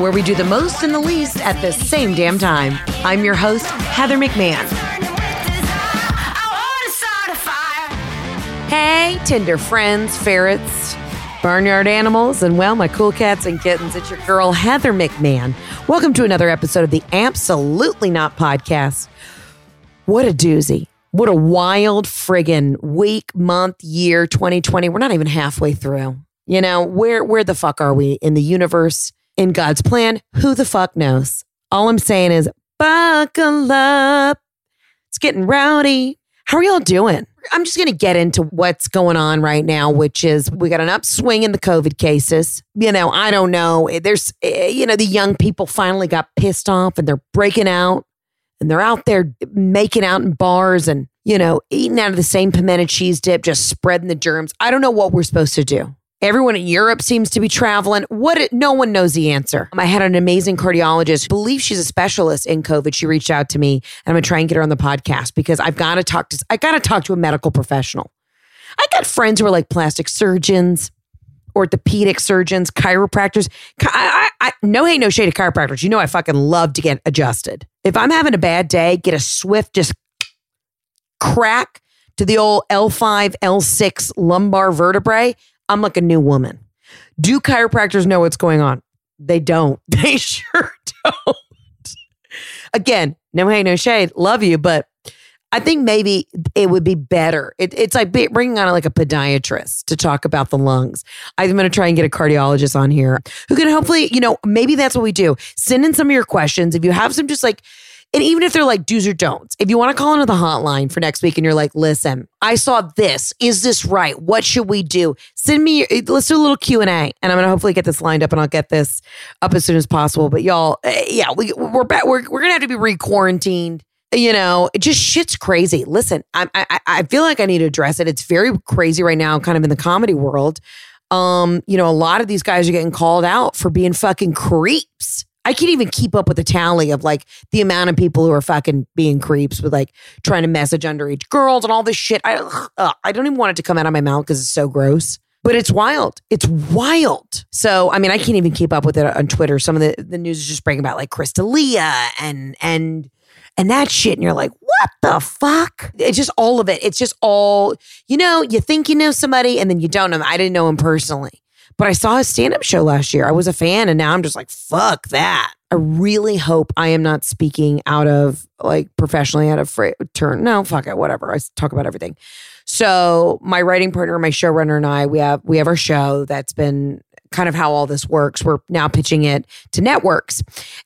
where we do the most and the least at the same damn time. I'm your host, Heather McMahon. Hey, Tinder friends, ferrets, barnyard animals, and well, my cool cats and kittens. It's your girl, Heather McMahon. Welcome to another episode of the Absolutely Not Podcast. What a doozy. What a wild friggin' week, month, year 2020. We're not even halfway through. You know, where where the fuck are we in the universe, in God's plan? Who the fuck knows? All I'm saying is buckle up. It's getting rowdy. How are y'all doing? I'm just going to get into what's going on right now, which is we got an upswing in the COVID cases. You know, I don't know. There's, eh, you know, the young people finally got pissed off and they're breaking out and they're out there making out in bars and, you know, eating out of the same pimento cheese dip, just spreading the germs. I don't know what we're supposed to do. Everyone in Europe seems to be traveling. What? It, no one knows the answer. I had an amazing cardiologist. I believe she's a specialist in COVID. She reached out to me, and I'm gonna try and get her on the podcast because I've got to talk to. I got to talk to a medical professional. I got friends who are like plastic surgeons, orthopedic surgeons, chiropractors. I, I, I, no hate, no shade to chiropractors. You know, I fucking love to get adjusted. If I'm having a bad day, get a swift just crack to the old L5, L6 lumbar vertebrae. I'm like a new woman. Do chiropractors know what's going on? They don't. They sure don't. Again, no hate, no shade. Love you, but I think maybe it would be better. It, it's like bringing on like a podiatrist to talk about the lungs. I'm going to try and get a cardiologist on here who can hopefully, you know, maybe that's what we do. Send in some of your questions. If you have some just like and even if they're like do's or don'ts, if you want to call into the hotline for next week and you're like, listen, I saw this. Is this right? What should we do? Send me, let's do a little Q&A and I'm going to hopefully get this lined up and I'll get this up as soon as possible. But y'all, eh, yeah, we, we're back. We're, we're going to have to be re-quarantined. You know, it just shit's crazy. Listen, I, I, I feel like I need to address it. It's very crazy right now, kind of in the comedy world. Um, you know, a lot of these guys are getting called out for being fucking creeps. I can't even keep up with the tally of like the amount of people who are fucking being creeps with like trying to message underage girls and all this shit. I ugh, I don't even want it to come out of my mouth because it's so gross. But it's wild. It's wild. So I mean, I can't even keep up with it on Twitter. Some of the, the news is just breaking about like Chris D'Elia and and and that shit. And you're like, what the fuck? It's just all of it. It's just all, you know, you think you know somebody and then you don't know. I didn't know him personally. But I saw his stand up show last year. I was a fan and now I'm just like, fuck that. I really hope I am not speaking out of like professionally out of fr- turn. No, fuck it, whatever. I talk about everything. So my writing partner, my showrunner, and I, we have we have our show that's been kind of how all this works. We're now pitching it to networks.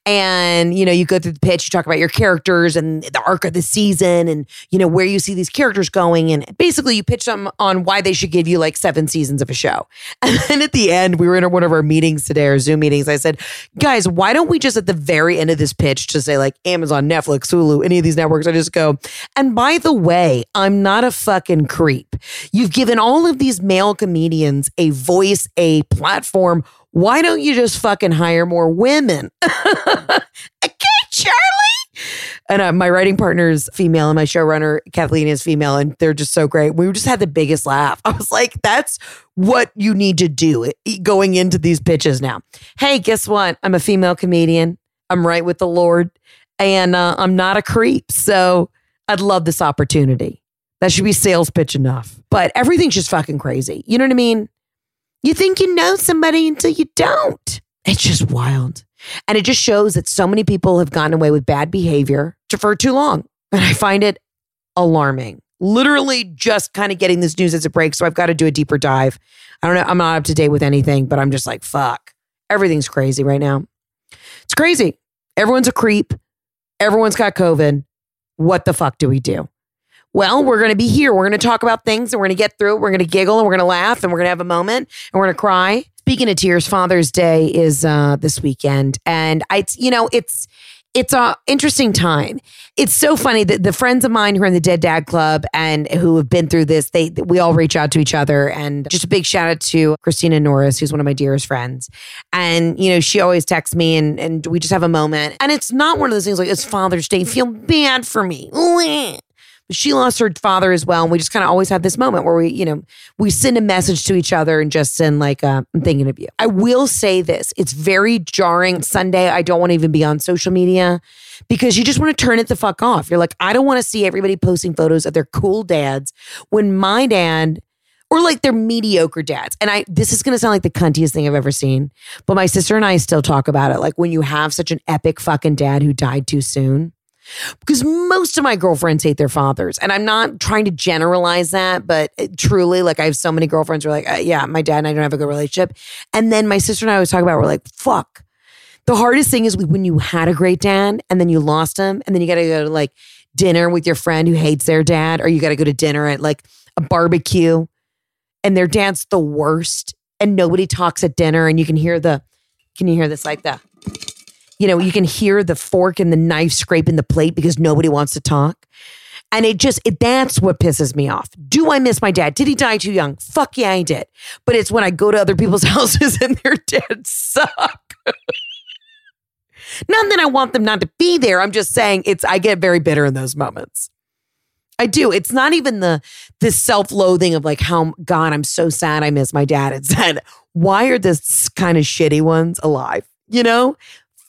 And, you know, you go through the pitch, you talk about your characters and the arc of the season and, you know, where you see these characters going. And basically, you pitch them on why they should give you like seven seasons of a show. And then at the end, we were in one of our meetings today, our Zoom meetings. I said, guys, why don't we just at the very end of this pitch to say like Amazon, Netflix, Hulu, any of these networks, I just go, and by the way, I'm not a fucking creep. You've given all of these male comedians a voice, a platform. Why don't you just fucking hire more women? okay, Charlie. And uh, my writing partner's female and my showrunner, Kathleen, is female. And they're just so great. We just had the biggest laugh. I was like, that's what you need to do going into these pitches now. Hey, guess what? I'm a female comedian. I'm right with the Lord and uh, I'm not a creep. So I'd love this opportunity. That should be sales pitch enough. But everything's just fucking crazy. You know what I mean? You think you know somebody until you don't. It's just wild. And it just shows that so many people have gotten away with bad behavior for too long. And I find it alarming. Literally just kind of getting this news as it breaks. So I've got to do a deeper dive. I don't know. I'm not up to date with anything, but I'm just like, fuck. Everything's crazy right now. It's crazy. Everyone's a creep. Everyone's got COVID. What the fuck do we do? Well, we're going to be here. We're going to talk about things and we're going to get through it. We're going to giggle and we're going to laugh and we're going to have a moment and we're going to cry. Speaking of tears, Father's Day is uh, this weekend, and I, you know, it's it's a interesting time. It's so funny that the friends of mine who are in the Dead Dad Club and who have been through this, they we all reach out to each other. And just a big shout out to Christina Norris, who's one of my dearest friends. And you know, she always texts me, and and we just have a moment. And it's not one of those things like it's Father's Day. Feel bad for me she lost her father as well. And we just kind of always have this moment where we, you know, we send a message to each other and just send like, uh, I'm thinking of you. I will say this. It's very jarring. Sunday, I don't want to even be on social media because you just want to turn it the fuck off. You're like, I don't want to see everybody posting photos of their cool dads when my dad or like their mediocre dads. And I this is going to sound like the cuntiest thing I've ever seen, but my sister and I still talk about it like when you have such an epic fucking dad who died too soon because most of my girlfriends hate their fathers. And I'm not trying to generalize that, but truly, like I have so many girlfriends who are like, uh, yeah, my dad and I don't have a good relationship. And then my sister and I always talk about, we're like, fuck. The hardest thing is when you had a great dad and then you lost him, and then you got to go to like dinner with your friend who hates their dad, or you got to go to dinner at like a barbecue and their dad's the worst and nobody talks at dinner and you can hear the, can you hear this like that? You know, you can hear the fork and the knife scraping the plate because nobody wants to talk. And it just, it, that's what pisses me off. Do I miss my dad? Did he die too young? Fuck yeah, I did. But it's when I go to other people's houses and their dads suck. not that I want them not to be there. I'm just saying it's, I get very bitter in those moments. I do. It's not even the this self-loathing of like how God, I'm so sad I miss my dad. It's that why are this kind of shitty ones alive? You know,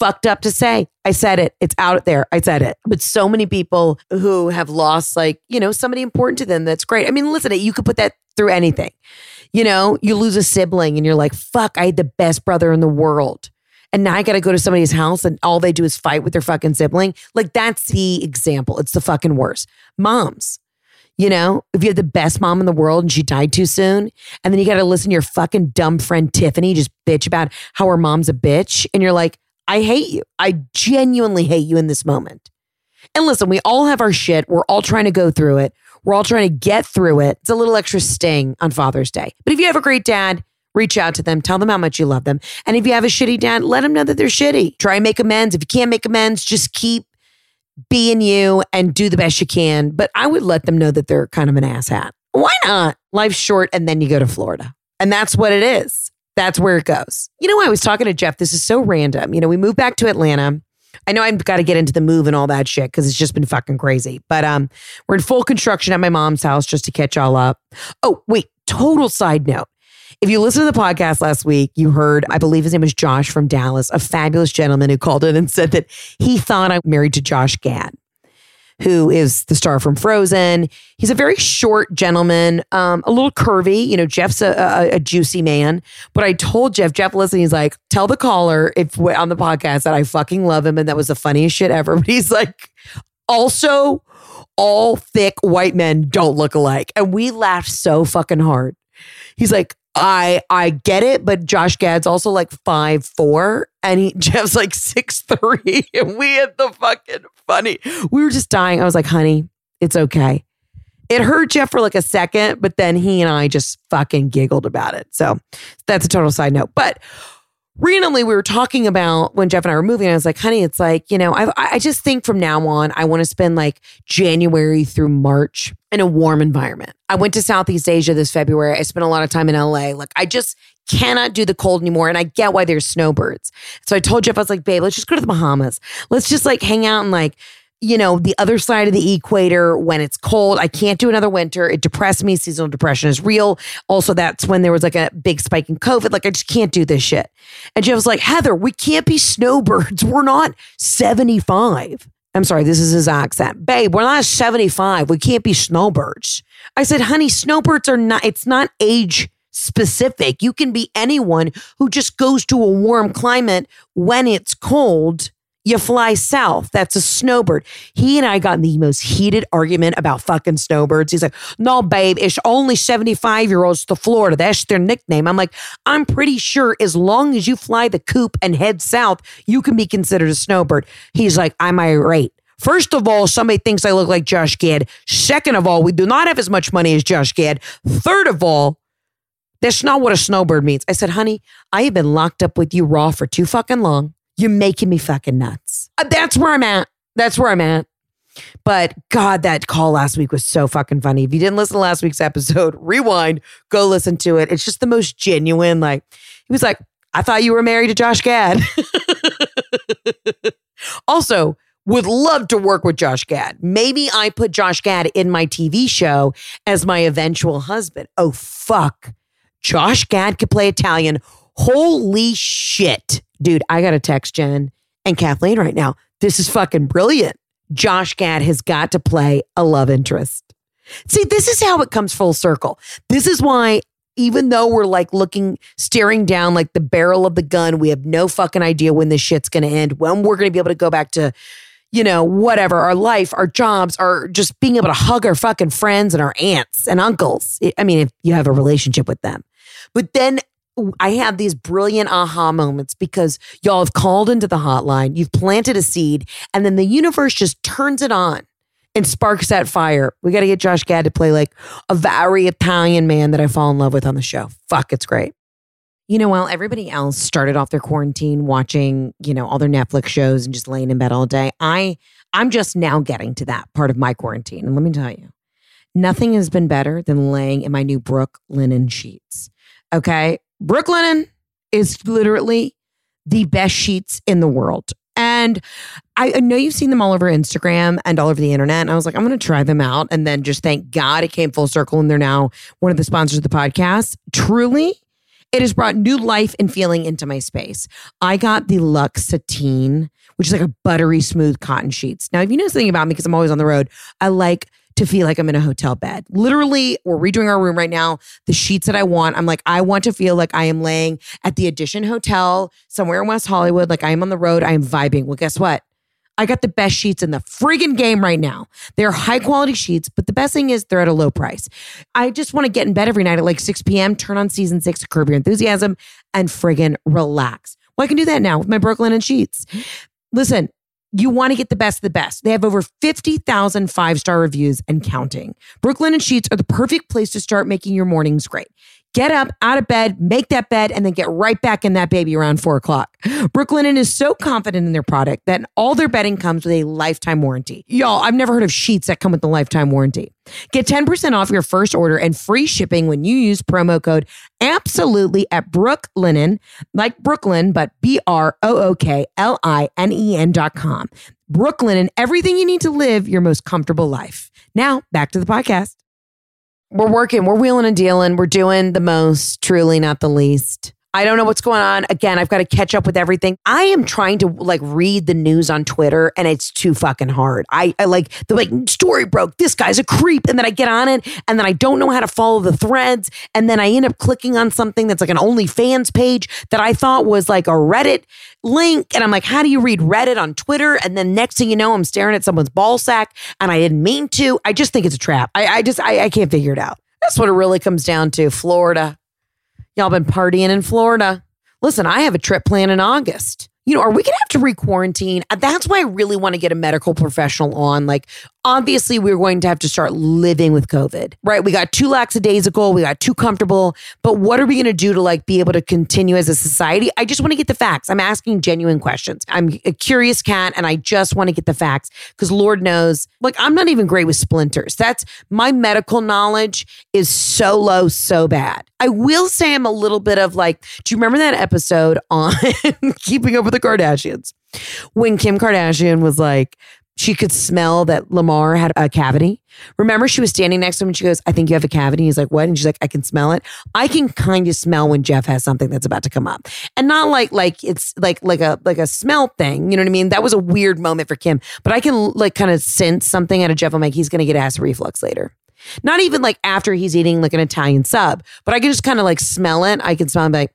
fucked up to say. I said it. It's out there. I said it. But so many people who have lost, like, you know, somebody important to them that's great. I mean, listen, you could put that through anything. You know, you lose a sibling and you're like, fuck, I had the best brother in the world. And now I got to go to somebody's house and all they do is fight with their fucking sibling. Like, that's the example. It's the fucking worst. Moms, you know, if you have the best mom in the world and she died too soon, and then you got to listen to your fucking dumb friend Tiffany just bitch about how her mom's a bitch, and you're like, I hate you. I genuinely hate you in this moment. And listen, we all have our shit. We're all trying to go through it. We're all trying to get through it. It's a little extra sting on Father's Day. But if you have a great dad, reach out to them, tell them how much you love them. And if you have a shitty dad, let them know that they're shitty. Try and make amends. If you can't make amends, just keep being you and do the best you can. But I would let them know that they're kind of an asshat. Why not? Life's short and then you go to Florida. And that's what it is. That's where it goes. You know, I was talking to Jeff. This is so random. You know, we moved back to Atlanta. I know I've got to get into the move and all that shit because it's just been fucking crazy. But um, we're in full construction at my mom's house just to catch y'all up. Oh, wait, total side note. If you listened to the podcast last week, you heard, I believe his name was Josh from Dallas, a fabulous gentleman who called in and said that he thought I married to Josh Gad who is the star from Frozen. He's a very short gentleman, um, a little curvy. You know, Jeff's a, a, a, juicy man. But I told Jeff, Jeff, listen, he's like, tell the caller if on the podcast that I fucking love him and that was the funniest shit ever. But he's like, also, all thick white men don't look alike. And we laughed so fucking hard. He's like, I I get it, but Josh Gad's also like five four, and he Jeff's like six three, and we had the fucking funny. We were just dying. I was like, honey, it's okay. It hurt Jeff for like a second, but then he and I just fucking giggled about it. So that's a total side note. But randomly we were talking about when Jeff and I were moving. I was like, honey, it's like, you know, I, I just think from now on, I want to spend like January through March in a warm environment. I went to Southeast Asia this February. I spent a lot of time in LA. Like, I just cannot do the cold anymore. And I get why there's snowbirds. So I told Jeff, I was like, babe, let's just go to the Bahamas. Let's just like hang out and like, you know, the other side of the equator when it's cold. I can't do another winter. It depressed me. Seasonal depression is real. Also, that's when there was like a big spike in COVID. Like, I just can't do this shit. And Jeff was like, Heather, we can't be snowbirds. We're not 75. I'm sorry, this is his accent. Babe, we're not 75. We can't be snowbirds. I said, honey, snowbirds are not, it's not age specific. You can be anyone who just goes to a warm climate when it's cold. You fly south. That's a snowbird. He and I got in the most heated argument about fucking snowbirds. He's like, no, babe, it's only 75 year olds to Florida. That's their nickname. I'm like, I'm pretty sure as long as you fly the coop and head south, you can be considered a snowbird. He's like, I'm irate. First of all, somebody thinks I look like Josh Gad. Second of all, we do not have as much money as Josh Gad. Third of all, that's not what a snowbird means. I said, honey, I have been locked up with you raw for too fucking long. You're making me fucking nuts. Uh, That's where I'm at. That's where I'm at. But God, that call last week was so fucking funny. If you didn't listen to last week's episode, rewind, go listen to it. It's just the most genuine. Like, he was like, I thought you were married to Josh Gad. also, would love to work with Josh Gad. Maybe I put Josh Gad in my TV show as my eventual husband. Oh, fuck. Josh Gad could play Italian. Holy shit. Dude, I got to text Jen and Kathleen right now. This is fucking brilliant. Josh Gad has got to play a love interest. See, this is how it comes full circle. This is why, even though we're like looking, staring down like the barrel of the gun, we have no fucking idea when this shit's going to end, when we're going to be able to go back to, you know, whatever, our life, our jobs, our just being able to hug our fucking friends and our aunts and uncles. I mean, if you have a relationship with them. But then I have these brilliant aha moments because y'all have called into the hotline, you've planted a seed, and then the universe just turns it on and sparks that fire. We got to get Josh Gad to play like a very Italian man that I fall in love with on the show. Fuck, it's great. You know, while everybody else started off their quarantine watching, you know, all their Netflix shows and just laying in bed all day, I I'm just now getting to that part of my quarantine. And let me tell you, nothing has been better than laying in my new Brook linen sheets. Okay. Brooklinen is literally the best sheets in the world. And I know you've seen them all over Instagram and all over the internet. And I was like, I'm going to try them out. And then just thank God it came full circle and they're now one of the sponsors of the podcast. Truly, it has brought new life and feeling into my space. I got the Luxe Sateen, which is like a buttery smooth cotton sheets. Now, if you know something about me, because I'm always on the road, I like to feel like I'm in a hotel bed. Literally, we're redoing our room right now. The sheets that I want, I'm like, I want to feel like I am laying at the Edition Hotel somewhere in West Hollywood, like I am on the road. I am vibing. Well, guess what? I got the best sheets in the friggin' game right now. They're high quality sheets, but the best thing is they're at a low price. I just want to get in bed every night at like 6 p.m., turn on season six of Curb Your Enthusiasm, and friggin' relax. Well, I can do that now with my Brooklinen sheets. Listen, you want to get the best of the best. They have over 50,000 five star reviews and counting. Brooklinen Sheets are the perfect place to start making your mornings great. Get up out of bed, make that bed, and then get right back in that baby around four o'clock. Brooklinen is so confident in their product that all their bedding comes with a lifetime warranty. Y'all, I've never heard of sheets that come with a lifetime warranty. Get 10% off your first order and free shipping when you use promo code absolutely at Brooklinen, like Brooklyn, but B R O O K L I N E N dot com. Brooklinen, everything you need to live your most comfortable life. Now, back to the podcast. We're working, we're wheeling and dealing, we're doing the most, truly not the least. I don't know what's going on. Again, I've got to catch up with everything. I am trying to like read the news on Twitter and it's too fucking hard. I, I like the like story broke. This guy's a creep. And then I get on it and then I don't know how to follow the threads. And then I end up clicking on something that's like an OnlyFans page that I thought was like a Reddit link. And I'm like, how do you read Reddit on Twitter? And then next thing you know, I'm staring at someone's ball sack and I didn't mean to. I just think it's a trap. I, I just, I, I can't figure it out. That's what it really comes down to. Florida. Y'all been partying in Florida. Listen, I have a trip planned in August. You know, are we going to have to re quarantine? That's why I really want to get a medical professional on. Like, obviously, we're going to have to start living with COVID, right? We got too lackadaisical, we got too comfortable. But what are we going to do to like be able to continue as a society? I just want to get the facts. I'm asking genuine questions. I'm a curious cat and I just want to get the facts because Lord knows, like, I'm not even great with splinters. That's my medical knowledge is so low, so bad. I will say I'm a little bit of like, do you remember that episode on Keeping Up with the Kardashians? When Kim Kardashian was like she could smell that Lamar had a cavity. Remember, she was standing next to him and she goes, I think you have a cavity. He's like, What? And she's like, I can smell it. I can kind of smell when Jeff has something that's about to come up. And not like like it's like like a like a smell thing. You know what I mean? That was a weird moment for Kim. But I can like kind of sense something out of Jeff. I'm like, he's gonna get acid reflux later. Not even like after he's eating like an Italian sub, but I can just kind of like smell it. I can smell it like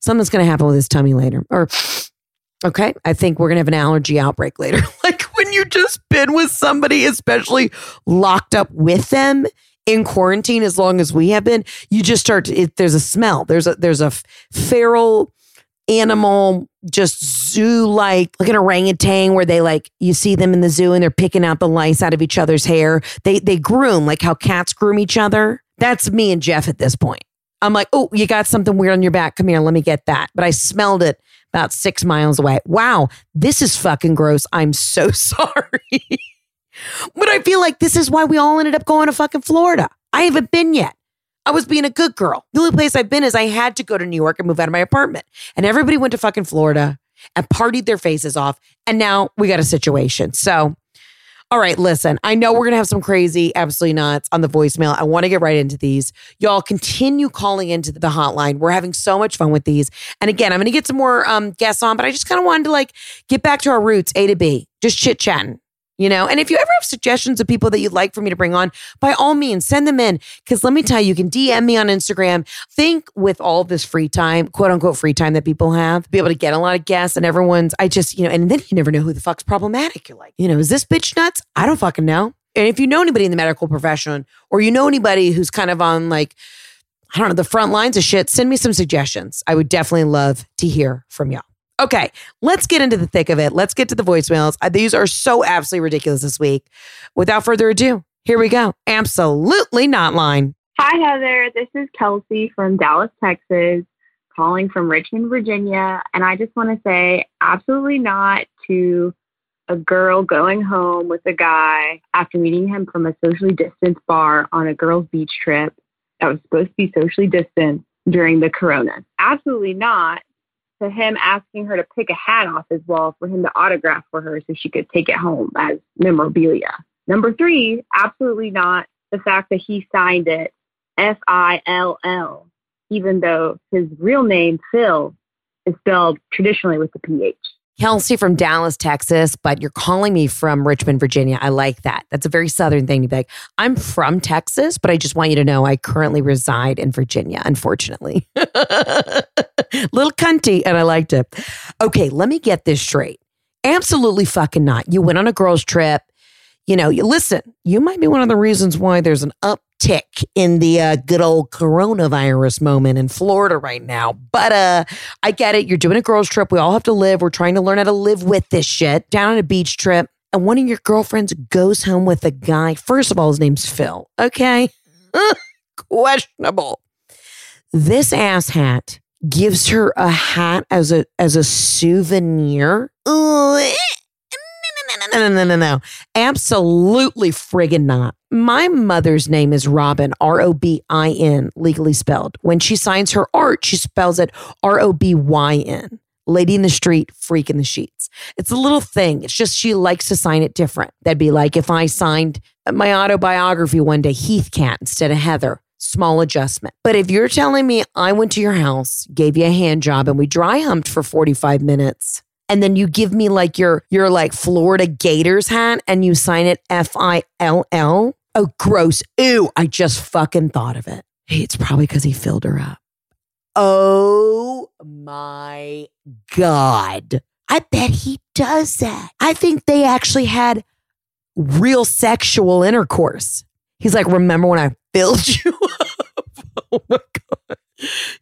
something's gonna happen with his tummy later. Or Okay. I think we're going to have an allergy outbreak later. like when you just been with somebody, especially locked up with them in quarantine as long as we have been, you just start to, it, there's a smell. There's a, there's a feral animal, just zoo like, like an orangutan where they like, you see them in the zoo and they're picking out the lice out of each other's hair. They, they groom like how cats groom each other. That's me and Jeff at this point. I'm like, oh, you got something weird on your back. Come here, let me get that. But I smelled it about six miles away. Wow, this is fucking gross. I'm so sorry. but I feel like this is why we all ended up going to fucking Florida. I haven't been yet. I was being a good girl. The only place I've been is I had to go to New York and move out of my apartment. And everybody went to fucking Florida and partied their faces off. And now we got a situation. So all right, listen, I know we're going to have some crazy, absolutely nuts on the voicemail. I want to get right into these. Y'all continue calling into the hotline. We're having so much fun with these. And again, I'm going to get some more um, guests on, but I just kind of wanted to like get back to our roots, A to B, just chit chatting you know? And if you ever have suggestions of people that you'd like for me to bring on by all means send them in. Because let me tell you you can dm me on instagram. Think with all this free time quote unquote free time that people have be able to get a lot of guests and everyone's i just you know and then you never know who the fuck's problematic. You're like you know is this bitch nuts? I don't fucking know. And if you know anybody in the medical profession or you know anybody who's kind of on like I don't know, the front lines of shit, send me some suggestions. I would definitely love to hear from y'all. Okay, let's get into the thick of it. Let's get to the voicemails. Uh, these are so absolutely ridiculous this week. Without further ado, here we go. Absolutely not line. Hi, Heather. This is Kelsey from Dallas, Texas, calling from Richmond, Virginia. And I just want to say absolutely not to a girl going home with a guy after meeting him from a socially distanced bar on a girls' beach trip that was supposed to be socially distanced during the corona. Absolutely not to him asking her to pick a hat off his wall for him to autograph for her so she could take it home as memorabilia. Number three, absolutely not the fact that he signed it F I L L, even though his real name, Phil, is spelled traditionally with the PH. Kelsey from Dallas, Texas, but you're calling me from Richmond, Virginia. I like that. That's a very Southern thing to be like, I'm from Texas, but I just want you to know I currently reside in Virginia, unfortunately. Little cunty, and I liked it. Okay, let me get this straight. Absolutely fucking not. You went on a girls' trip. You know, you listen, you might be one of the reasons why there's an up uptick in the uh, good old coronavirus moment in Florida right now. But uh, I get it. You're doing a girls' trip. We all have to live. We're trying to learn how to live with this shit. Down on a beach trip, and one of your girlfriends goes home with a guy. First of all, his name's Phil. Okay. Questionable. This ass hat gives her a hat as a as a souvenir. no, no, no, no, no. No. Absolutely friggin' not. My mother's name is Robin, R O B I N, legally spelled. When she signs her art, she spells it R O B Y N. Lady in the street, freak in the sheets. It's a little thing. It's just she likes to sign it different. That'd be like if I signed my autobiography one day, Heathcat instead of Heather. Small adjustment. But if you're telling me I went to your house, gave you a hand job, and we dry humped for 45 minutes, and then you give me like your your like Florida Gators hat and you sign it F I L L. Oh, gross. Ew. I just fucking thought of it. Hey, it's probably because he filled her up. Oh my God. I bet he does that. I think they actually had real sexual intercourse. He's like, remember when I filled you up? oh my God.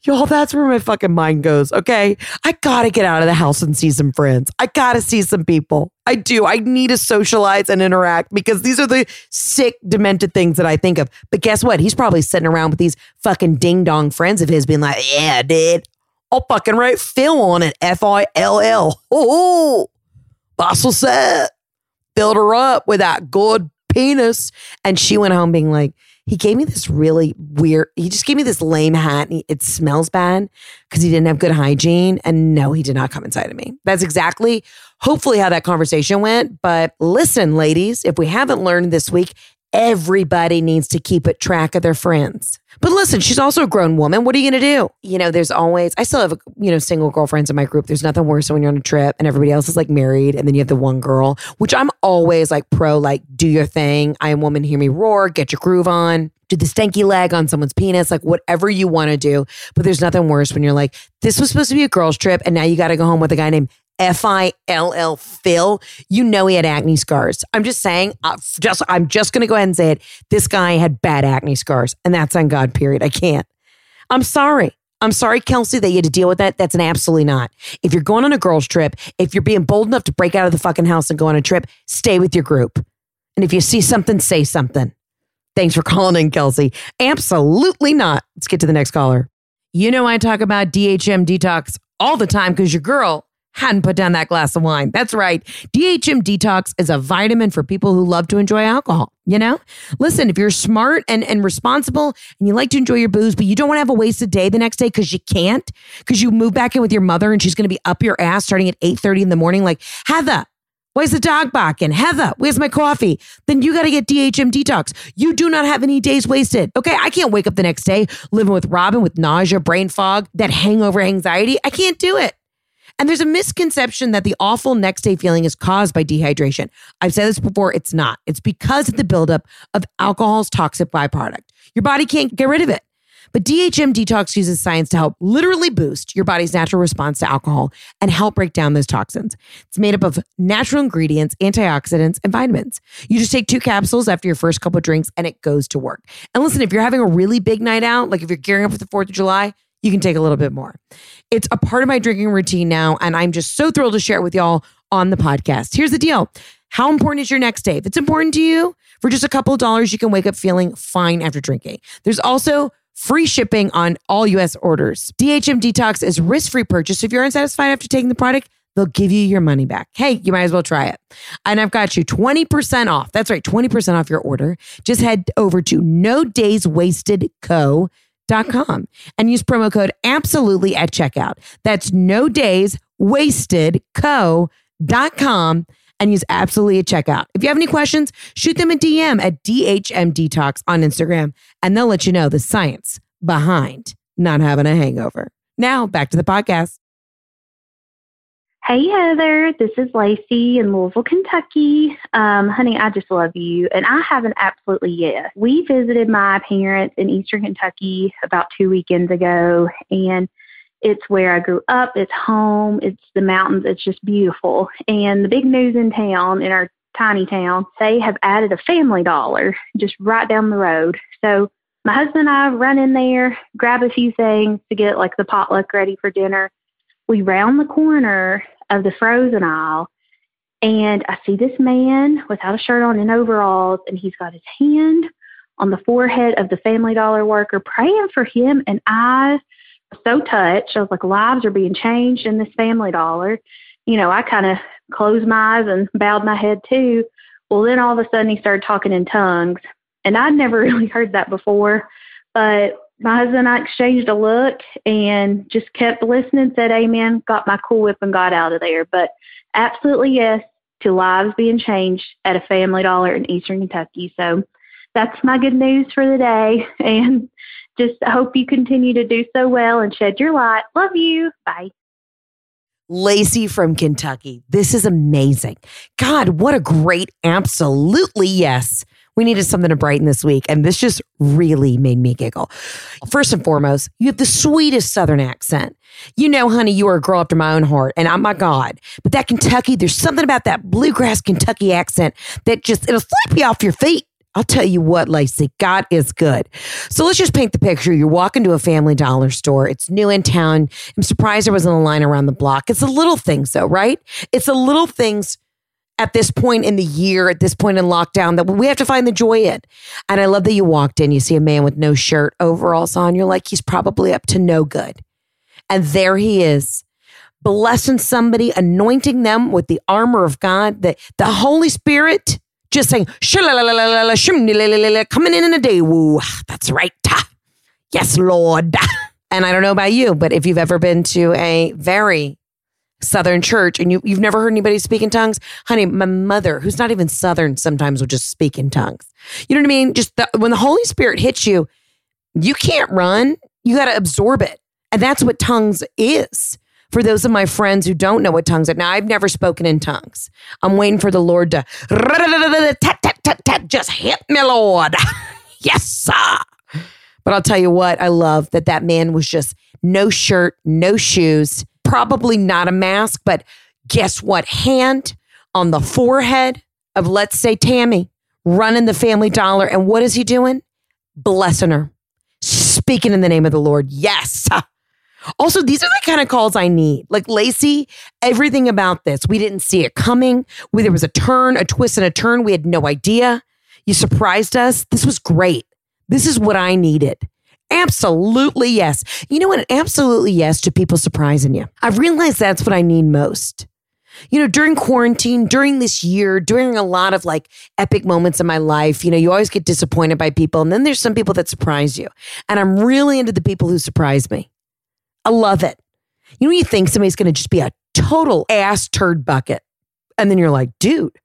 Y'all, that's where my fucking mind goes. Okay. I gotta get out of the house and see some friends. I gotta see some people. I do. I need to socialize and interact because these are the sick, demented things that I think of. But guess what? He's probably sitting around with these fucking ding dong friends of his being like, yeah, dude, I'll fucking write Phil on it. F I L L. Oh, Bossel said, filled her up with that good penis. And she went home being like, he gave me this really weird, he just gave me this lame hat. And he, it smells bad because he didn't have good hygiene. And no, he did not come inside of me. That's exactly, hopefully, how that conversation went. But listen, ladies, if we haven't learned this week, everybody needs to keep a track of their friends. But listen, she's also a grown woman. What are you going to do? You know, there's always, I still have, you know, single girlfriends in my group. There's nothing worse than when you're on a trip and everybody else is like married and then you have the one girl, which I'm always like pro, like, do your thing. I am woman, hear me roar, get your groove on. Do the stanky leg on someone's penis, like whatever you want to do. But there's nothing worse when you're like, this was supposed to be a girl's trip and now you got to go home with a guy named F I L L Phil, you know he had acne scars. I'm just saying, uh, just I'm just to go ahead and say it. This guy had bad acne scars, and that's on God. Period. I can't. I'm sorry. I'm sorry, Kelsey, that you had to deal with that. That's an absolutely not. If you're going on a girls' trip, if you're being bold enough to break out of the fucking house and go on a trip, stay with your group. And if you see something, say something. Thanks for calling in, Kelsey. Absolutely not. Let's get to the next caller. You know, I talk about DHM detox all the time because your girl hadn't put down that glass of wine. That's right. DHM Detox is a vitamin for people who love to enjoy alcohol. You know, listen, if you're smart and, and responsible and you like to enjoy your booze, but you don't want to have a wasted day the next day because you can't, because you move back in with your mother and she's going to be up your ass starting at 8 30 in the morning, like, Heather, Where's the dog barking? Heather, where's my coffee? Then you got to get DHM detox. You do not have any days wasted. Okay. I can't wake up the next day living with Robin with nausea, brain fog, that hangover anxiety. I can't do it. And there's a misconception that the awful next day feeling is caused by dehydration. I've said this before, it's not. It's because of the buildup of alcohol's toxic byproduct. Your body can't get rid of it. But DHM Detox uses science to help literally boost your body's natural response to alcohol and help break down those toxins. It's made up of natural ingredients, antioxidants, and vitamins. You just take two capsules after your first couple drinks and it goes to work. And listen, if you're having a really big night out, like if you're gearing up for the 4th of July, you can take a little bit more. It's a part of my drinking routine now, and I'm just so thrilled to share it with y'all on the podcast. Here's the deal. How important is your next day? If it's important to you, for just a couple of dollars, you can wake up feeling fine after drinking. There's also free shipping on all US orders. DHM Detox is risk-free purchase. If you're unsatisfied after taking the product, they'll give you your money back. Hey, you might as well try it. And I've got you 20% off. That's right, 20% off your order. Just head over to No Days Wasted Co com and use promo code absolutely at checkout. That's no days wasted co dot com and use absolutely at checkout. If you have any questions, shoot them a DM at DHM Detox on Instagram and they'll let you know the science behind not having a hangover. Now back to the podcast. Hey, Heather. This is Lacey in Louisville, Kentucky. Um, honey, I just love you. And I have an absolutely yes. We visited my parents in Eastern Kentucky about two weekends ago, and it's where I grew up. It's home. It's the mountains. It's just beautiful. And the big news in town, in our tiny town, they have added a family dollar just right down the road. So my husband and I run in there, grab a few things to get like the potluck ready for dinner. We round the corner of the frozen aisle and I see this man without a shirt on in overalls and he's got his hand on the forehead of the Family Dollar worker praying for him and I was so touched. I was like, lives are being changed in this Family Dollar. You know, I kind of closed my eyes and bowed my head too. Well, then all of a sudden he started talking in tongues and I'd never really heard that before. But my husband and I exchanged a look and just kept listening, said amen, got my cool whip and got out of there. But absolutely yes to lives being changed at a family dollar in Eastern Kentucky. So that's my good news for the day. And just hope you continue to do so well and shed your light. Love you. Bye. Lacey from Kentucky. This is amazing. God, what a great, absolutely yes we needed something to brighten this week. And this just really made me giggle. First and foremost, you have the sweetest Southern accent. You know, honey, you are a girl after my own heart. And I'm my God. But that Kentucky, there's something about that bluegrass Kentucky accent that just, it'll slap you off your feet. I'll tell you what, Lacey, God is good. So let's just paint the picture. You're walking to a family dollar store. It's new in town. I'm surprised there wasn't a line around the block. It's the little things, though, right? It's the little things at this point in the year, at this point in lockdown, that we have to find the joy in. And I love that you walked in, you see a man with no shirt, overalls on, you're like, he's probably up to no good. And there he is, blessing somebody, anointing them with the armor of God, the, the Holy Spirit just saying, coming in in a day. Woo, that's right. Yes, Lord. And I don't know about you, but if you've ever been to a very Southern church and you, you've never heard anybody speak in tongues, honey, my mother, who's not even Southern, sometimes will just speak in tongues. You know what I mean? Just the, when the Holy Spirit hits you, you can't run. You got to absorb it. And that's what tongues is. For those of my friends who don't know what tongues are, now I've never spoken in tongues. I'm waiting for the Lord to just hit me, Lord. yes, sir. But I'll tell you what, I love that that man was just no shirt, no shoes, probably not a mask, but guess what? Hand on the forehead of, let's say, Tammy, running the family dollar. And what is he doing? Blessing her, speaking in the name of the Lord. Yes. Also, these are the kind of calls I need. Like Lacey, everything about this, we didn't see it coming. We, there was a turn, a twist, and a turn. We had no idea. You surprised us. This was great. This is what I needed. Absolutely yes. You know what? Absolutely yes to people surprising you. I've realized that's what I need most. You know, during quarantine, during this year, during a lot of like epic moments in my life, you know, you always get disappointed by people. And then there's some people that surprise you. And I'm really into the people who surprise me. I love it. You know, you think somebody's going to just be a total ass turd bucket. And then you're like, dude,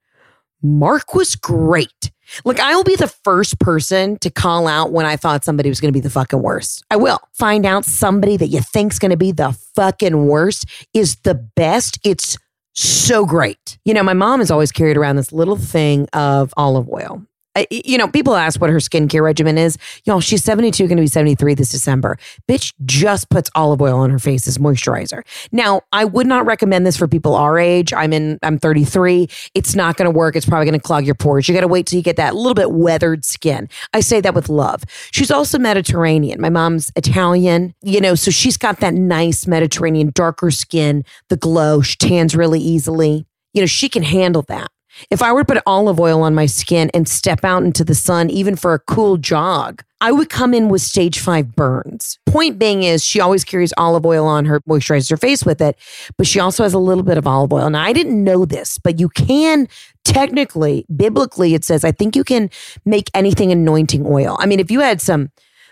Mark was great. Like, I will be the first person to call out when I thought somebody was going to be the fucking worst. I will find out somebody that you think's going to be the fucking worst is the best. It's so great. You know, my mom has always carried around this little thing of olive oil you know, people ask what her skincare regimen is. Y'all, she's 72, going to be 73 this December. Bitch just puts olive oil on her face as moisturizer. Now, I would not recommend this for people our age. I'm in, I'm 33. It's not going to work. It's probably going to clog your pores. You got to wait till you get that little bit weathered skin. I say that with love. She's also Mediterranean. My mom's Italian, you know, so she's got that nice Mediterranean, darker skin, the glow. She tans really easily. You know, she can handle that. If I were to put olive oil on my skin and step out into the sun, even for a cool jog, I would come in with stage five burns. Point being is she always carries olive oil on her, moisturizes her face with it, but she also has a little bit of olive oil. Now, I didn't know this, but you can technically, biblically, it says, I think you can make anything anointing oil. I mean, if you had some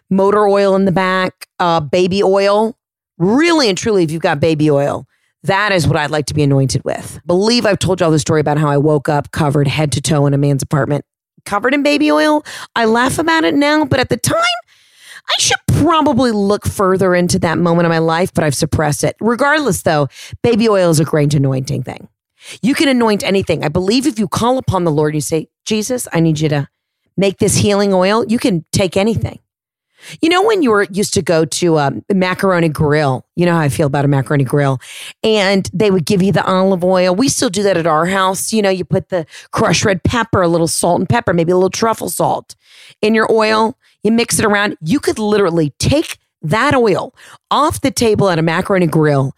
motor oil in the back, uh, baby oil, really and truly, if you've got baby oil, that is what I'd like to be anointed with. Believe I've told y'all the story about how I woke up covered head to toe in a man's apartment, covered in baby oil. I laugh about it now, but at the time, I should probably look further into that moment of my life, but I've suppressed it. Regardless, though, baby oil is a great anointing thing. You can anoint anything. I believe if you call upon the Lord and you say, Jesus, I need you to make this healing oil, you can take anything. You know, when you were used to go to a um, macaroni grill, you know how I feel about a macaroni grill, and they would give you the olive oil. We still do that at our house. You know, you put the crushed red pepper, a little salt and pepper, maybe a little truffle salt in your oil. You mix it around. You could literally take that oil off the table at a macaroni grill,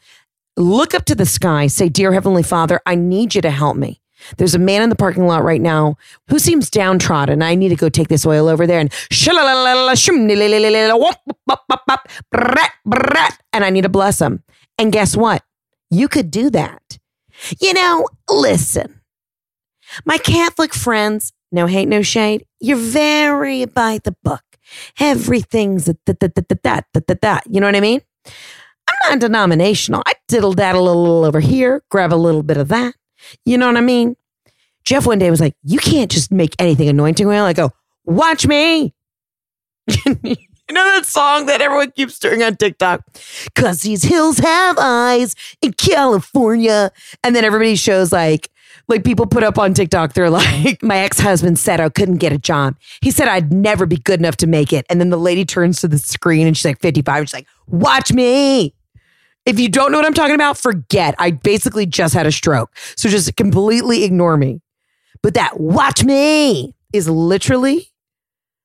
look up to the sky, say, Dear Heavenly Father, I need you to help me. There's a man in the parking lot right now who seems downtrodden. I need to go take this oil over there and and I need to bless him. And guess what? You could do that. You know, listen, my Catholic friends, no hate, no shade, you're very by the book. Everything's that, that, that, that, that, that, that. You know what I mean? I'm not denominational. I diddle daddle a little over here, grab a little bit of that. You know what I mean? Jeff one day was like, You can't just make anything anointing oil. I go, Watch me. you know that song that everyone keeps doing on TikTok? Cause these hills have eyes in California. And then everybody shows like, like people put up on TikTok, they're like, my ex husband said I couldn't get a job. He said I'd never be good enough to make it. And then the lady turns to the screen and she's like 55. She's like, watch me. If you don't know what I'm talking about, forget. I basically just had a stroke. So just completely ignore me. But that watch me is literally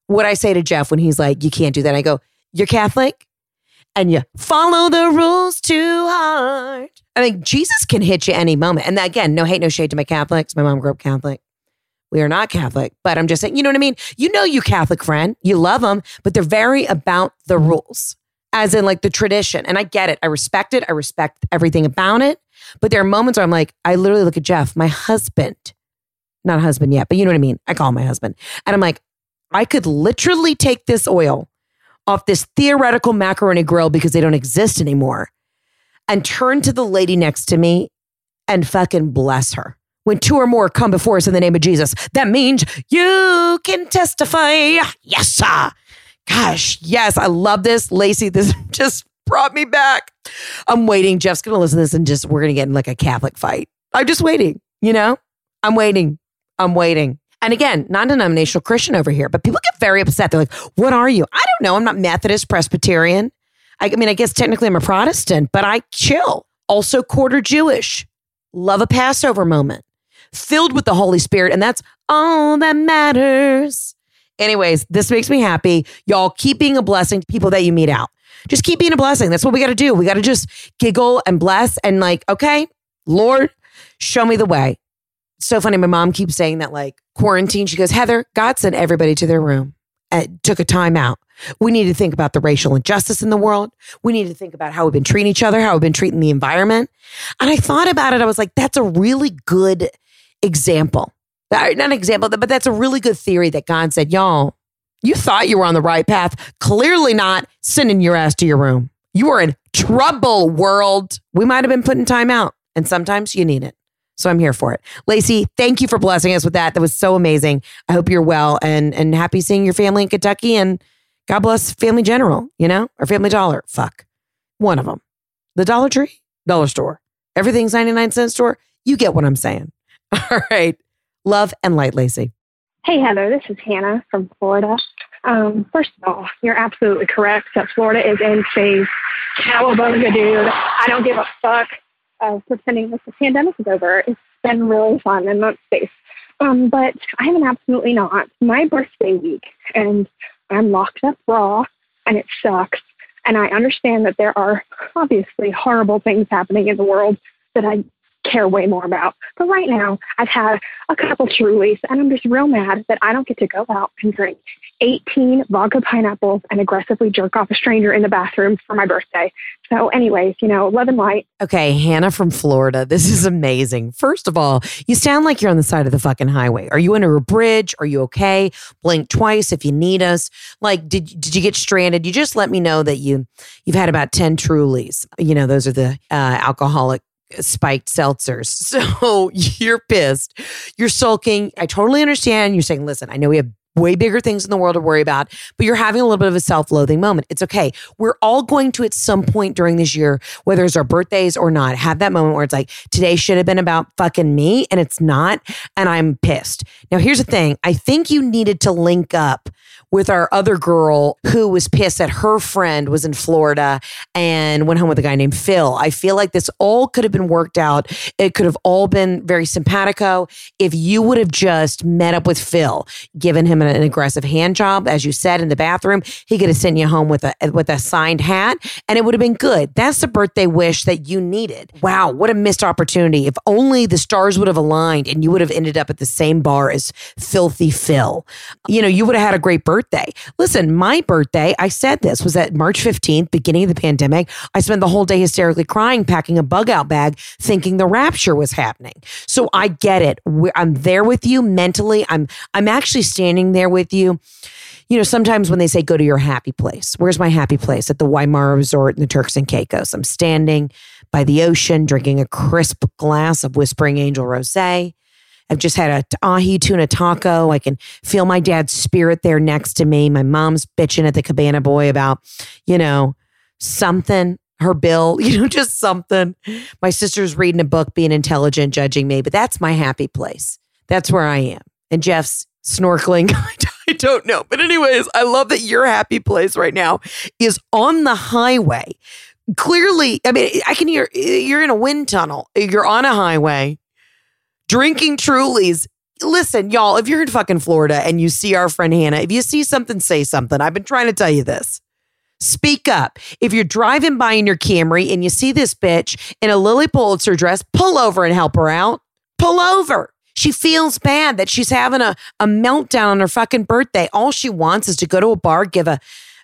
what I say to Jeff when he's like, you can't do that. I go, you're Catholic and you follow the rules too hard. I mean, Jesus can hit you any moment. And again, no hate, no shade to my Catholics. My mom grew up Catholic. We are not Catholic, but I'm just saying, you know what I mean? You know, you Catholic friend, you love them, but they're very about the rules as in like the tradition. And I get it. I respect it. I respect everything about it. But there are moments where I'm like, I literally look at Jeff, my husband not husband yet, but you know what I mean. I call my husband. And I'm like, I could literally take this oil off this theoretical macaroni grill because they don't exist anymore and turn to the lady next to me and fucking bless her. When two or more come before us in the name of Jesus, that means you can testify. Yes, sir. Gosh, yes, I love this. Lacey, this just brought me back. I'm waiting. Jeff's going to listen to this and just, we're going to get in like a Catholic fight. I'm just waiting, you know? I'm waiting. I'm waiting. And again, non denominational Christian over here, but people get very upset. They're like, what are you? I don't know. I'm not Methodist, Presbyterian. I, I mean, I guess technically I'm a Protestant, but I chill. Also, quarter Jewish. Love a Passover moment filled with the Holy Spirit. And that's all that matters. Anyways, this makes me happy. Y'all keep being a blessing to people that you meet out. Just keep being a blessing. That's what we got to do. We got to just giggle and bless and like, okay, Lord, show me the way. So funny. My mom keeps saying that like quarantine. She goes, Heather, God sent everybody to their room and took a time out. We need to think about the racial injustice in the world. We need to think about how we've been treating each other, how we've been treating the environment. And I thought about it. I was like, that's a really good example. Not an example, but that's a really good theory that God said, y'all, you thought you were on the right path. Clearly not sending your ass to your room. You are in trouble, world. We might have been putting time out, and sometimes you need it. So I'm here for it. Lacey, thank you for blessing us with that. That was so amazing. I hope you're well and and happy seeing your family in Kentucky. And God bless Family General, you know, or Family Dollar. Fuck. One of them. The Dollar Tree, Dollar Store. Everything's 99 cent store. You get what I'm saying. All right. Love and light, Lacey. Hey, Heather, this is Hannah from Florida. Um, first of all, you're absolutely correct that Florida is in phase cowabunga, dude. I don't give a fuck uh, pretending that the pandemic is over. It's been really fun and not safe. Um, but I am absolutely not. My birthday week, and I'm locked up raw, and it sucks. And I understand that there are obviously horrible things happening in the world that I care way more about. But right now, I've had a couple Trulies, and I'm just real mad that I don't get to go out and drink 18 vodka pineapples and aggressively jerk off a stranger in the bathroom for my birthday. So, anyways, you know, love and light. Okay, Hannah from Florida. This is amazing. First of all, you sound like you're on the side of the fucking highway. Are you under a bridge? Are you okay? Blink twice if you need us. Like, did did you get stranded? You just let me know that you you've had about 10 Trulies. You know, those are the uh, alcoholic spiked seltzers. So you're pissed. You're sulking. I totally understand. You're saying, listen, I know we have way bigger things in the world to worry about, but you're having a little bit of a self loathing moment. It's okay. We're all going to, at some point during this year, whether it's our birthdays or not, have that moment where it's like, today should have been about fucking me and it's not. And I'm pissed. Now, here's the thing I think you needed to link up with our other girl who was pissed that her friend was in Florida and went home with a guy named Phil. I feel like this all could have been worked out. It could have all been very simpatico if you would have just met up with Phil, given him an, aggressive hand job, as you said in the bathroom. He could have sent you home with a with a signed hat, and it would have been good. That's the birthday wish that you needed. Wow, what a missed opportunity! If only the stars would have aligned, and you would have ended up at the same bar as Filthy Phil. You know, you would have had a great birthday birthday. Listen, my birthday, I said this was at March 15th, beginning of the pandemic. I spent the whole day hysterically crying, packing a bug out bag, thinking the rapture was happening. So I get it. I'm there with you mentally. I'm I'm actually standing there with you you know, sometimes when they say go to your happy place, where's my happy place? At the Wymara Resort in the Turks and Caicos. I'm standing by the ocean, drinking a crisp glass of Whispering Angel Rosé. I've just had a ahi tuna taco. I can feel my dad's spirit there next to me. My mom's bitching at the cabana boy about, you know, something, her bill, you know, just something. My sister's reading a book, being intelligent, judging me, but that's my happy place. That's where I am. And Jeff's snorkeling. I don't know. But, anyways, I love that your happy place right now is on the highway. Clearly, I mean, I can hear you're in a wind tunnel. You're on a highway drinking Trulies. Listen, y'all, if you're in fucking Florida and you see our friend Hannah, if you see something, say something. I've been trying to tell you this. Speak up. If you're driving by in your Camry and you see this bitch in a Lilly Pulitzer dress, pull over and help her out. Pull over. She feels bad that she's having a, a meltdown on her fucking birthday. All she wants is to go to a bar, give a,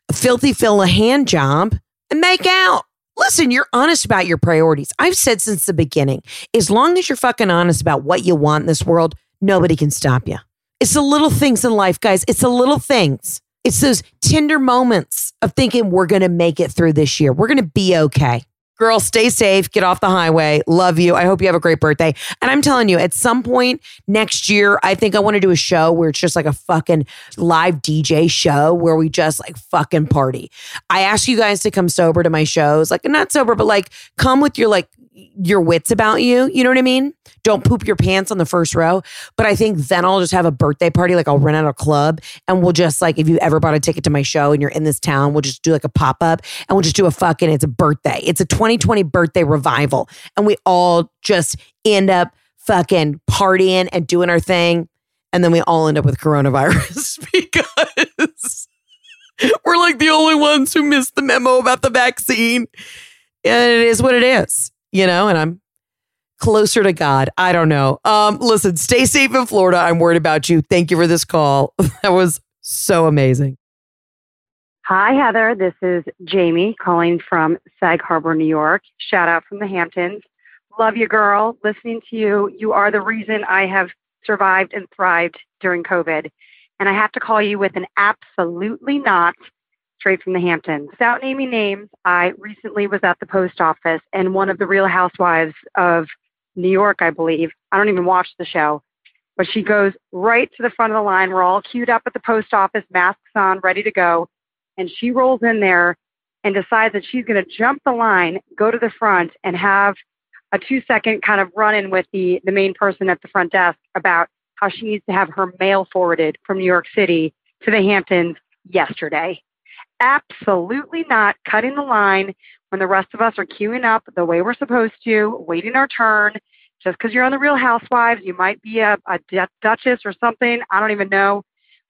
a filthy Phil a hand job, and make out. Listen, you're honest about your priorities. I've said since the beginning, as long as you're fucking honest about what you want in this world, nobody can stop you. It's the little things in life, guys. It's the little things. It's those tender moments of thinking we're going to make it through this year. We're going to be okay. Girl, stay safe. Get off the highway. Love you. I hope you have a great birthday. And I'm telling you, at some point next year, I think I want to do a show where it's just like a fucking live DJ show where we just like fucking party. I ask you guys to come sober to my shows, like not sober, but like come with your like your wits about you. You know what I mean? Don't poop your pants on the first row. But I think then I'll just have a birthday party. Like I'll rent out a club and we'll just like, if you ever bought a ticket to my show and you're in this town, we'll just do like a pop up and we'll just do a fucking, it's a birthday. It's a 2020 birthday revival. And we all just end up fucking partying and doing our thing. And then we all end up with coronavirus because we're like the only ones who missed the memo about the vaccine. And it is what it is you know, and I'm closer to God. I don't know. Um, listen, stay safe in Florida. I'm worried about you. Thank you for this call. that was so amazing. Hi, Heather. This is Jamie calling from Sag Harbor, New York. Shout out from the Hamptons. Love you, girl. Listening to you. You are the reason I have survived and thrived during COVID. And I have to call you with an absolutely not straight from the Hamptons. Without naming names, I recently was at the post office and one of the real housewives of New York, I believe, I don't even watch the show, but she goes right to the front of the line. We're all queued up at the post office, masks on, ready to go. And she rolls in there and decides that she's going to jump the line, go to the front, and have a two second kind of run in with the, the main person at the front desk about how she needs to have her mail forwarded from New York City to the Hamptons yesterday absolutely not cutting the line when the rest of us are queuing up the way we're supposed to, waiting our turn. Just because you're on the Real Housewives, you might be a, duchess or something. I don't even know.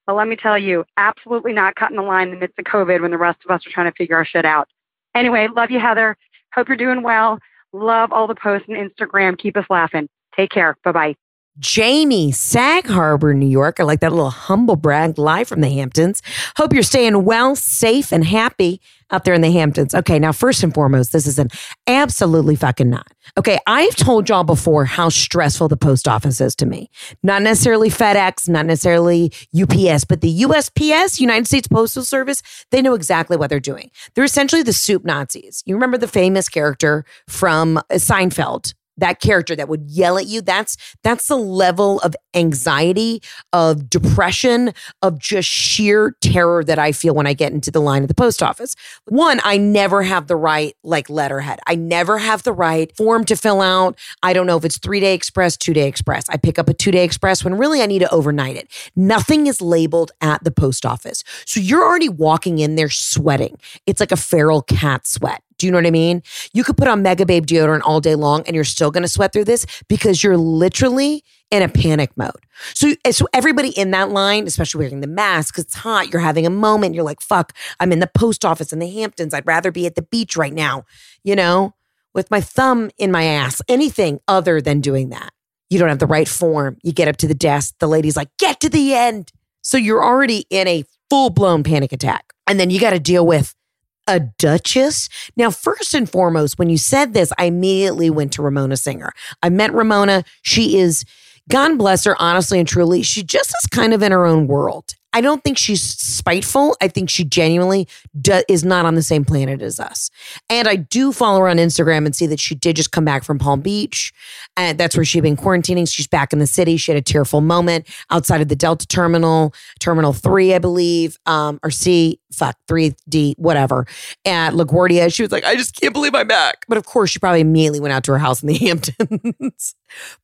But let me tell you, absolutely not cutting the line in the midst of COVID when the rest of us are trying to figure our shit out. Anyway, love you, Heather. Hope you're doing well. Love all the posts on Instagram. Keep us laughing. Take care. Bye bye. Jamie, Sag Harbor, New York. I like that little humble brag live from the Hamptons. Hope you're staying well, safe, and happy out there in the Hamptons. Okay, now, first and foremost, this is an absolutely fucking not. Okay, I've told y'all before how stressful the post office is to me. Not necessarily FedEx, not necessarily UPS, but the USPS, United States Postal Service, they know exactly what they're doing. They're essentially the soup Nazis. You remember the famous character from Seinfeld? That character that would yell at you that's that's the level of anxiety of depression of just sheer terror that i feel when i get into the line at the post office. One i never have the right like letterhead. I never have the right form to fill out. I don't know if it's three day express two day express. I pick up a two day express when really i need to overnight it. Nothing is labeled at the post office. So you're already walking in there sweating. It's like a feral cat sweat do you know what I mean? You could put on Megababe deodorant all day long and you're still going to sweat through this because you're literally in a panic mode. So, eh, so everybody in that line, especially wearing the mask, it's hot, you're having a moment. You're like, fuck, I'm in the post office in the Hamptons. I'd rather be at the beach right now, you know, with my thumb in my ass, anything other than doing that. You don't have the right form. You get up to the desk. The lady's like, get to the end. So you're already in a full blown panic attack. And then you got to deal with a duchess? Now, first and foremost, when you said this, I immediately went to Ramona Singer. I met Ramona. She is, God bless her, honestly and truly, she just is kind of in her own world. I don't think she's spiteful. I think she genuinely do, is not on the same planet as us. And I do follow her on Instagram and see that she did just come back from Palm Beach. And that's where she'd been quarantining. She's back in the city. She had a tearful moment outside of the Delta terminal, Terminal 3, I believe, um, or C, fuck, 3D, whatever, at LaGuardia. She was like, I just can't believe I'm back. But of course, she probably immediately went out to her house in the Hamptons.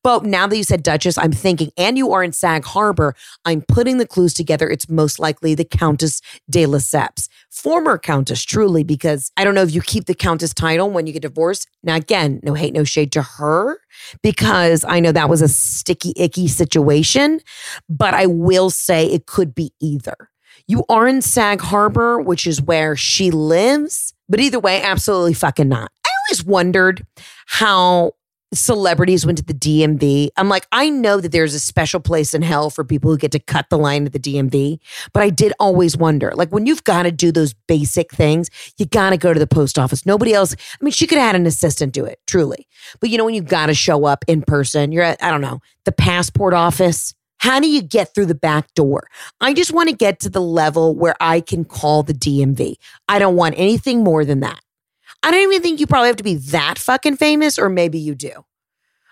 but now that you said Duchess, I'm thinking, and you are in Sag Harbor, I'm putting the clues together it's most likely the Countess de Lesseps, former Countess, truly, because I don't know if you keep the Countess title when you get divorced. Now, again, no hate, no shade to her, because I know that was a sticky, icky situation, but I will say it could be either. You are in Sag Harbor, which is where she lives, but either way, absolutely fucking not. I always wondered how celebrities went to the DMV. I'm like, I know that there's a special place in hell for people who get to cut the line at the DMV, but I did always wonder, like when you've got to do those basic things, you got to go to the post office. Nobody else, I mean, she could have had an assistant do it, truly. But you know, when you've got to show up in person, you're at, I don't know, the passport office, How do you get through the back door? I just want to get to the level where I can call the DMV. I don't want anything more than that. I don't even think you probably have to be that fucking famous, or maybe you do.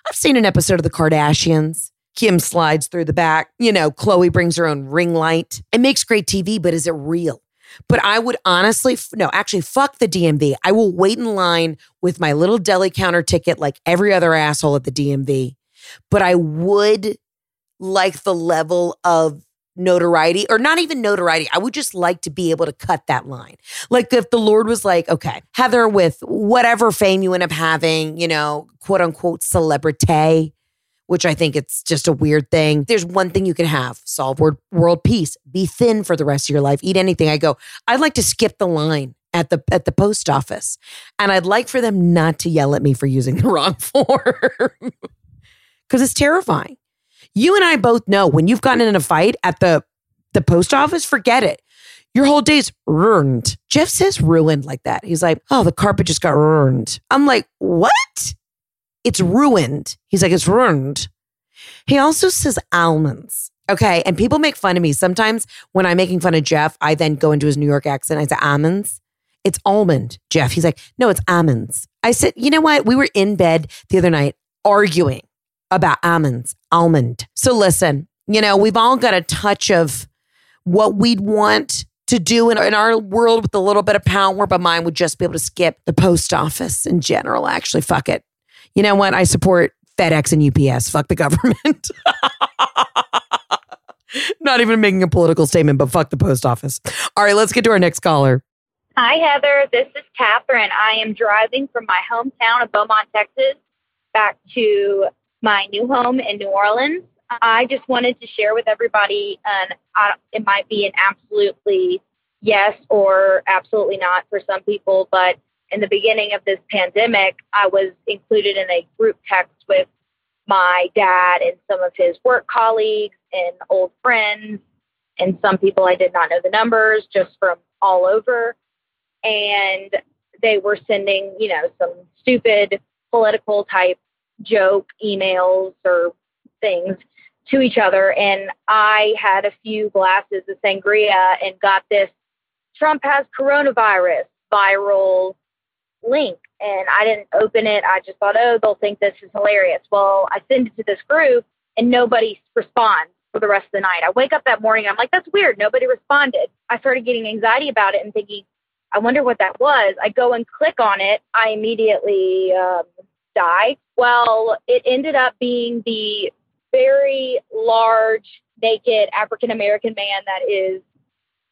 I've seen an episode of The Kardashians. Kim slides through the back. You know, Khloé brings her own ring light. It makes great TV, but is it real? But I would honestly, no, actually, fuck the DMV. I will wait in line with my little deli counter ticket like every other asshole at the DMV. But I would like the level of notoriety or not even notoriety. I would just like to be able to cut that line. Like if the Lord was like, okay, Heather, with whatever fame you end up having, you know, quote unquote celebrity, which I think it's just a weird thing. There's one thing you can have solve world, world peace, be thin for the rest of your life, eat anything. I go, I'd like to skip the line at the at the post office. And I'd like for them not to yell at me for using the wrong form. Cuz it's terrifying. You and I both know when you've gotten in a fight at the the post office, forget it. Your whole day's ruined. Jeff says ruined like that. He's like, oh, the carpet just got ruined. I'm like, what? It's ruined. He's like, it's ruined. He also says almonds. Okay. And people make fun of me. Sometimes when I'm making fun of Jeff, I then go into his New York accent. I say almonds. It's almond, Jeff. He's like, no, it's almonds. I said, you know what? We were in bed the other night arguing about almonds, almond. So listen, you know, we've all got a touch of what we'd want to do in, in our world with a little bit of power, but mine would just be able to skip the post office in general. Actually, fuck it. You know what? I support FedEx and UPS. Fuck the government. Not even making a political statement, but fuck the post office. All right, let's get to our next caller. Hi, Heather. This is Catherine. I am driving from my hometown of Beaumont, Texas, back to my new home in New Orleans. I just wanted to share with everybody, and it might be an absolutely yes or absolutely not for some people, but in the beginning of this pandemic, I was included in a group text with my dad and some of his work colleagues and old friends, and some people I did not know the numbers just from all over. And they were sending, you know, some stupid political type joke emails or things to each other. And I had a few glasses of sangria and got this Trump has coronavirus viral link. And I didn't open it. I just thought, oh, they'll think this is hilarious. Well, I send it to this group and nobody responds for the rest of the night. I wake up that morning. I'm like, that's weird. Nobody responded. I started getting anxiety about it and thinking, I wonder what that was. I go and click on it. I immediately um, die. Well, it ended up being the very large, naked African American man that is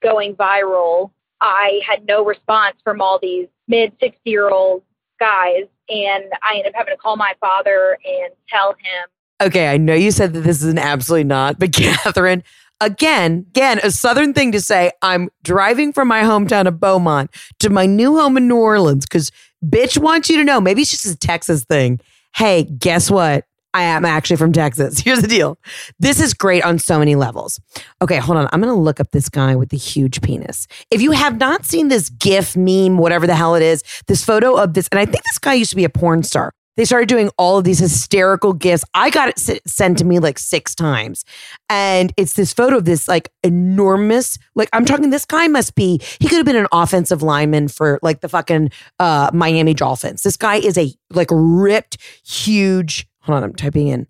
going viral. I had no response from all these mid 60 year old guys, and I ended up having to call my father and tell him. Okay, I know you said that this is an absolutely not, but Catherine, again, again, a Southern thing to say. I'm driving from my hometown of Beaumont to my new home in New Orleans because bitch wants you to know. Maybe it's just a Texas thing. Hey, guess what? I am actually from Texas. Here's the deal. This is great on so many levels. Okay, hold on. I'm going to look up this guy with the huge penis. If you have not seen this GIF, meme, whatever the hell it is, this photo of this, and I think this guy used to be a porn star. They started doing all of these hysterical gifts. I got it sent to me like six times. And it's this photo of this like enormous, like I'm talking, this guy must be, he could have been an offensive lineman for like the fucking uh, Miami Dolphins. This guy is a like ripped, huge, hold on, I'm typing in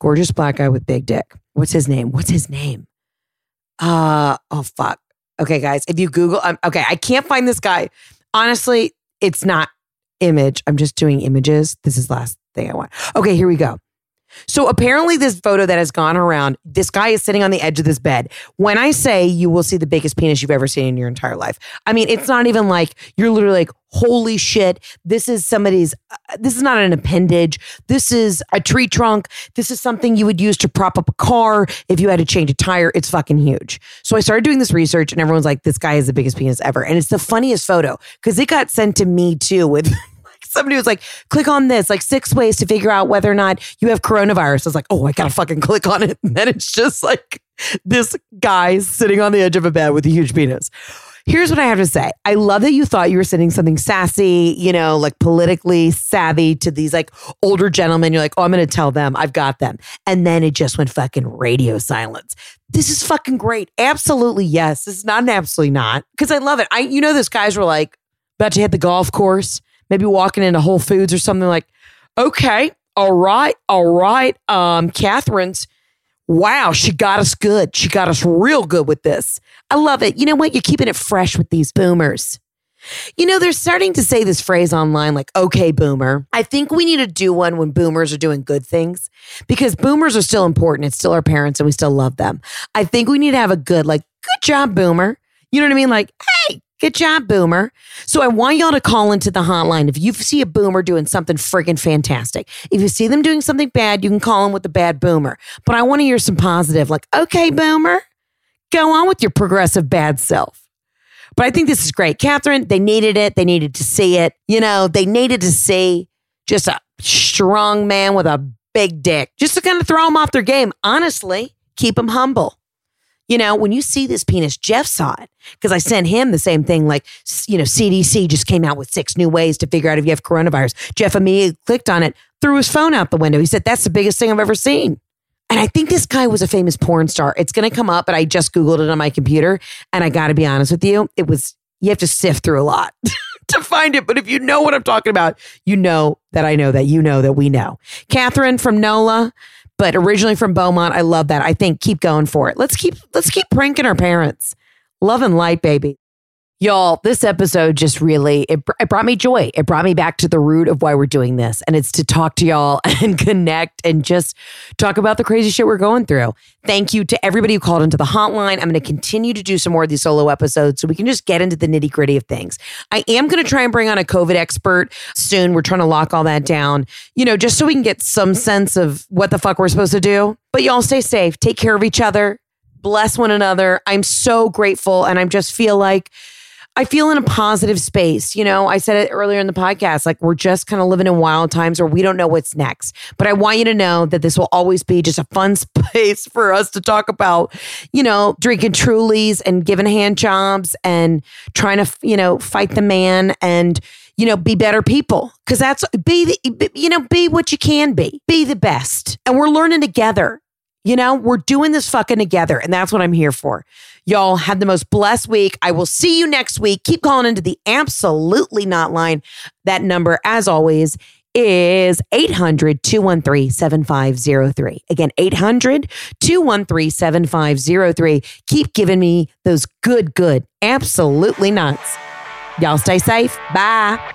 gorgeous black guy with big dick. What's his name? What's his name? Uh, oh, fuck. Okay, guys, if you Google, um, okay, I can't find this guy. Honestly, it's not image. I'm just doing images. This is the last thing I want. Okay, here we go. So apparently, this photo that has gone around, this guy is sitting on the edge of this bed. When I say you will see the biggest penis you've ever seen in your entire life, I mean, it's not even like you're literally like, holy shit, this is somebody's, uh, this is not an appendage. This is a tree trunk. This is something you would use to prop up a car if you had to change a tire. It's fucking huge. So I started doing this research and everyone's like, this guy is the biggest penis ever. And it's the funniest photo because it got sent to me too with somebody was like, click on this, like six ways to figure out whether or not you have coronavirus. I was like, oh, I gotta fucking click on it. And then it's just like this guy sitting on the edge of a bed with a huge penis. Here's what I have to say. I love that you thought you were sending something sassy, you know, like politically savvy to these like older gentlemen. You're like, oh, I'm going to tell them I've got them. And then it just went fucking radio silence. This is fucking great. Absolutely yes. This is not an absolutely not because I love it. I, you know, those guys were like about to hit the golf course, maybe walking into Whole Foods or something like, okay, all right, all right. Um, Catherine's wow, she got us good. She got us real good with this. I love it. You know what? You're keeping it fresh with these boomers. You know, they're starting to say this phrase online like, okay, boomer. I think we need to do one when boomers are doing good things because boomers are still important. It's still our parents and we still love them. I think we need to have a good, like, good job, boomer. You know what I mean? Like, hey, Good job, Boomer. So I want y'all to call into the hotline. If you see a Boomer doing something friggin' fantastic, if you see them doing something bad, you can call them with the bad Boomer. But I want to hear some positive, like, okay, Boomer, go on with your progressive bad self. But I think this is great. Catherine, they needed it. They needed to see it. You know, they needed to see just a strong man with a big dick just to kind of throw them off their game. Honestly, keep them humble. You know, when you see this penis, Jeff saw it because I sent him the same thing. Like, you know, CDC just came out with six new ways to figure out if you have coronavirus. Jeff immediately clicked on it, threw his phone out the window. He said, That's the biggest thing I've ever seen. And I think this guy was a famous porn star. It's going to come up, but I just Googled it on my computer. And I got to be honest with you, it was, you have to sift through a lot to find it. But if you know what I'm talking about, you know that I know that you know that we know. Catherine from NOLA, but originally from Beaumont. I love that. I think keep going for it. Let's keep let's keep pranking our parents. Love and light, baby. Y'all, this episode just really it, it brought me joy. It brought me back to the root of why we're doing this, and it's to talk to y'all and connect and just talk about the crazy shit we're going through. Thank you to everybody who called into the hotline. I'm going to continue to do some more of these solo episodes so we can just get into the nitty gritty of things. I am going to try and bring on a COVID expert soon. We're trying to lock all that down, you know, just so we can get some sense of what the fuck we're supposed to do. But y'all stay safe, take care of each other, bless one another. I'm so grateful, and I just feel like I feel in a positive space. You know, I said it earlier in the podcast, like we're just kind of living in wild times where we don't know what's next. But I want you to know that this will always be just a fun space for us to talk about, you know, drinking Trulies and giving hand jobs and trying to, you know, fight the man and, you know, be better people. Cause that's be, the, you know, be what you can be, be the best. And we're learning together. You know, we're doing this fucking together. And that's what I'm here for. Y'all have the most blessed week. I will see you next week. Keep calling into the absolutely not line. That number, as always, is 800 213 7503. Again, 800 213 7503. Keep giving me those good, good, absolutely nuts. Y'all stay safe. Bye.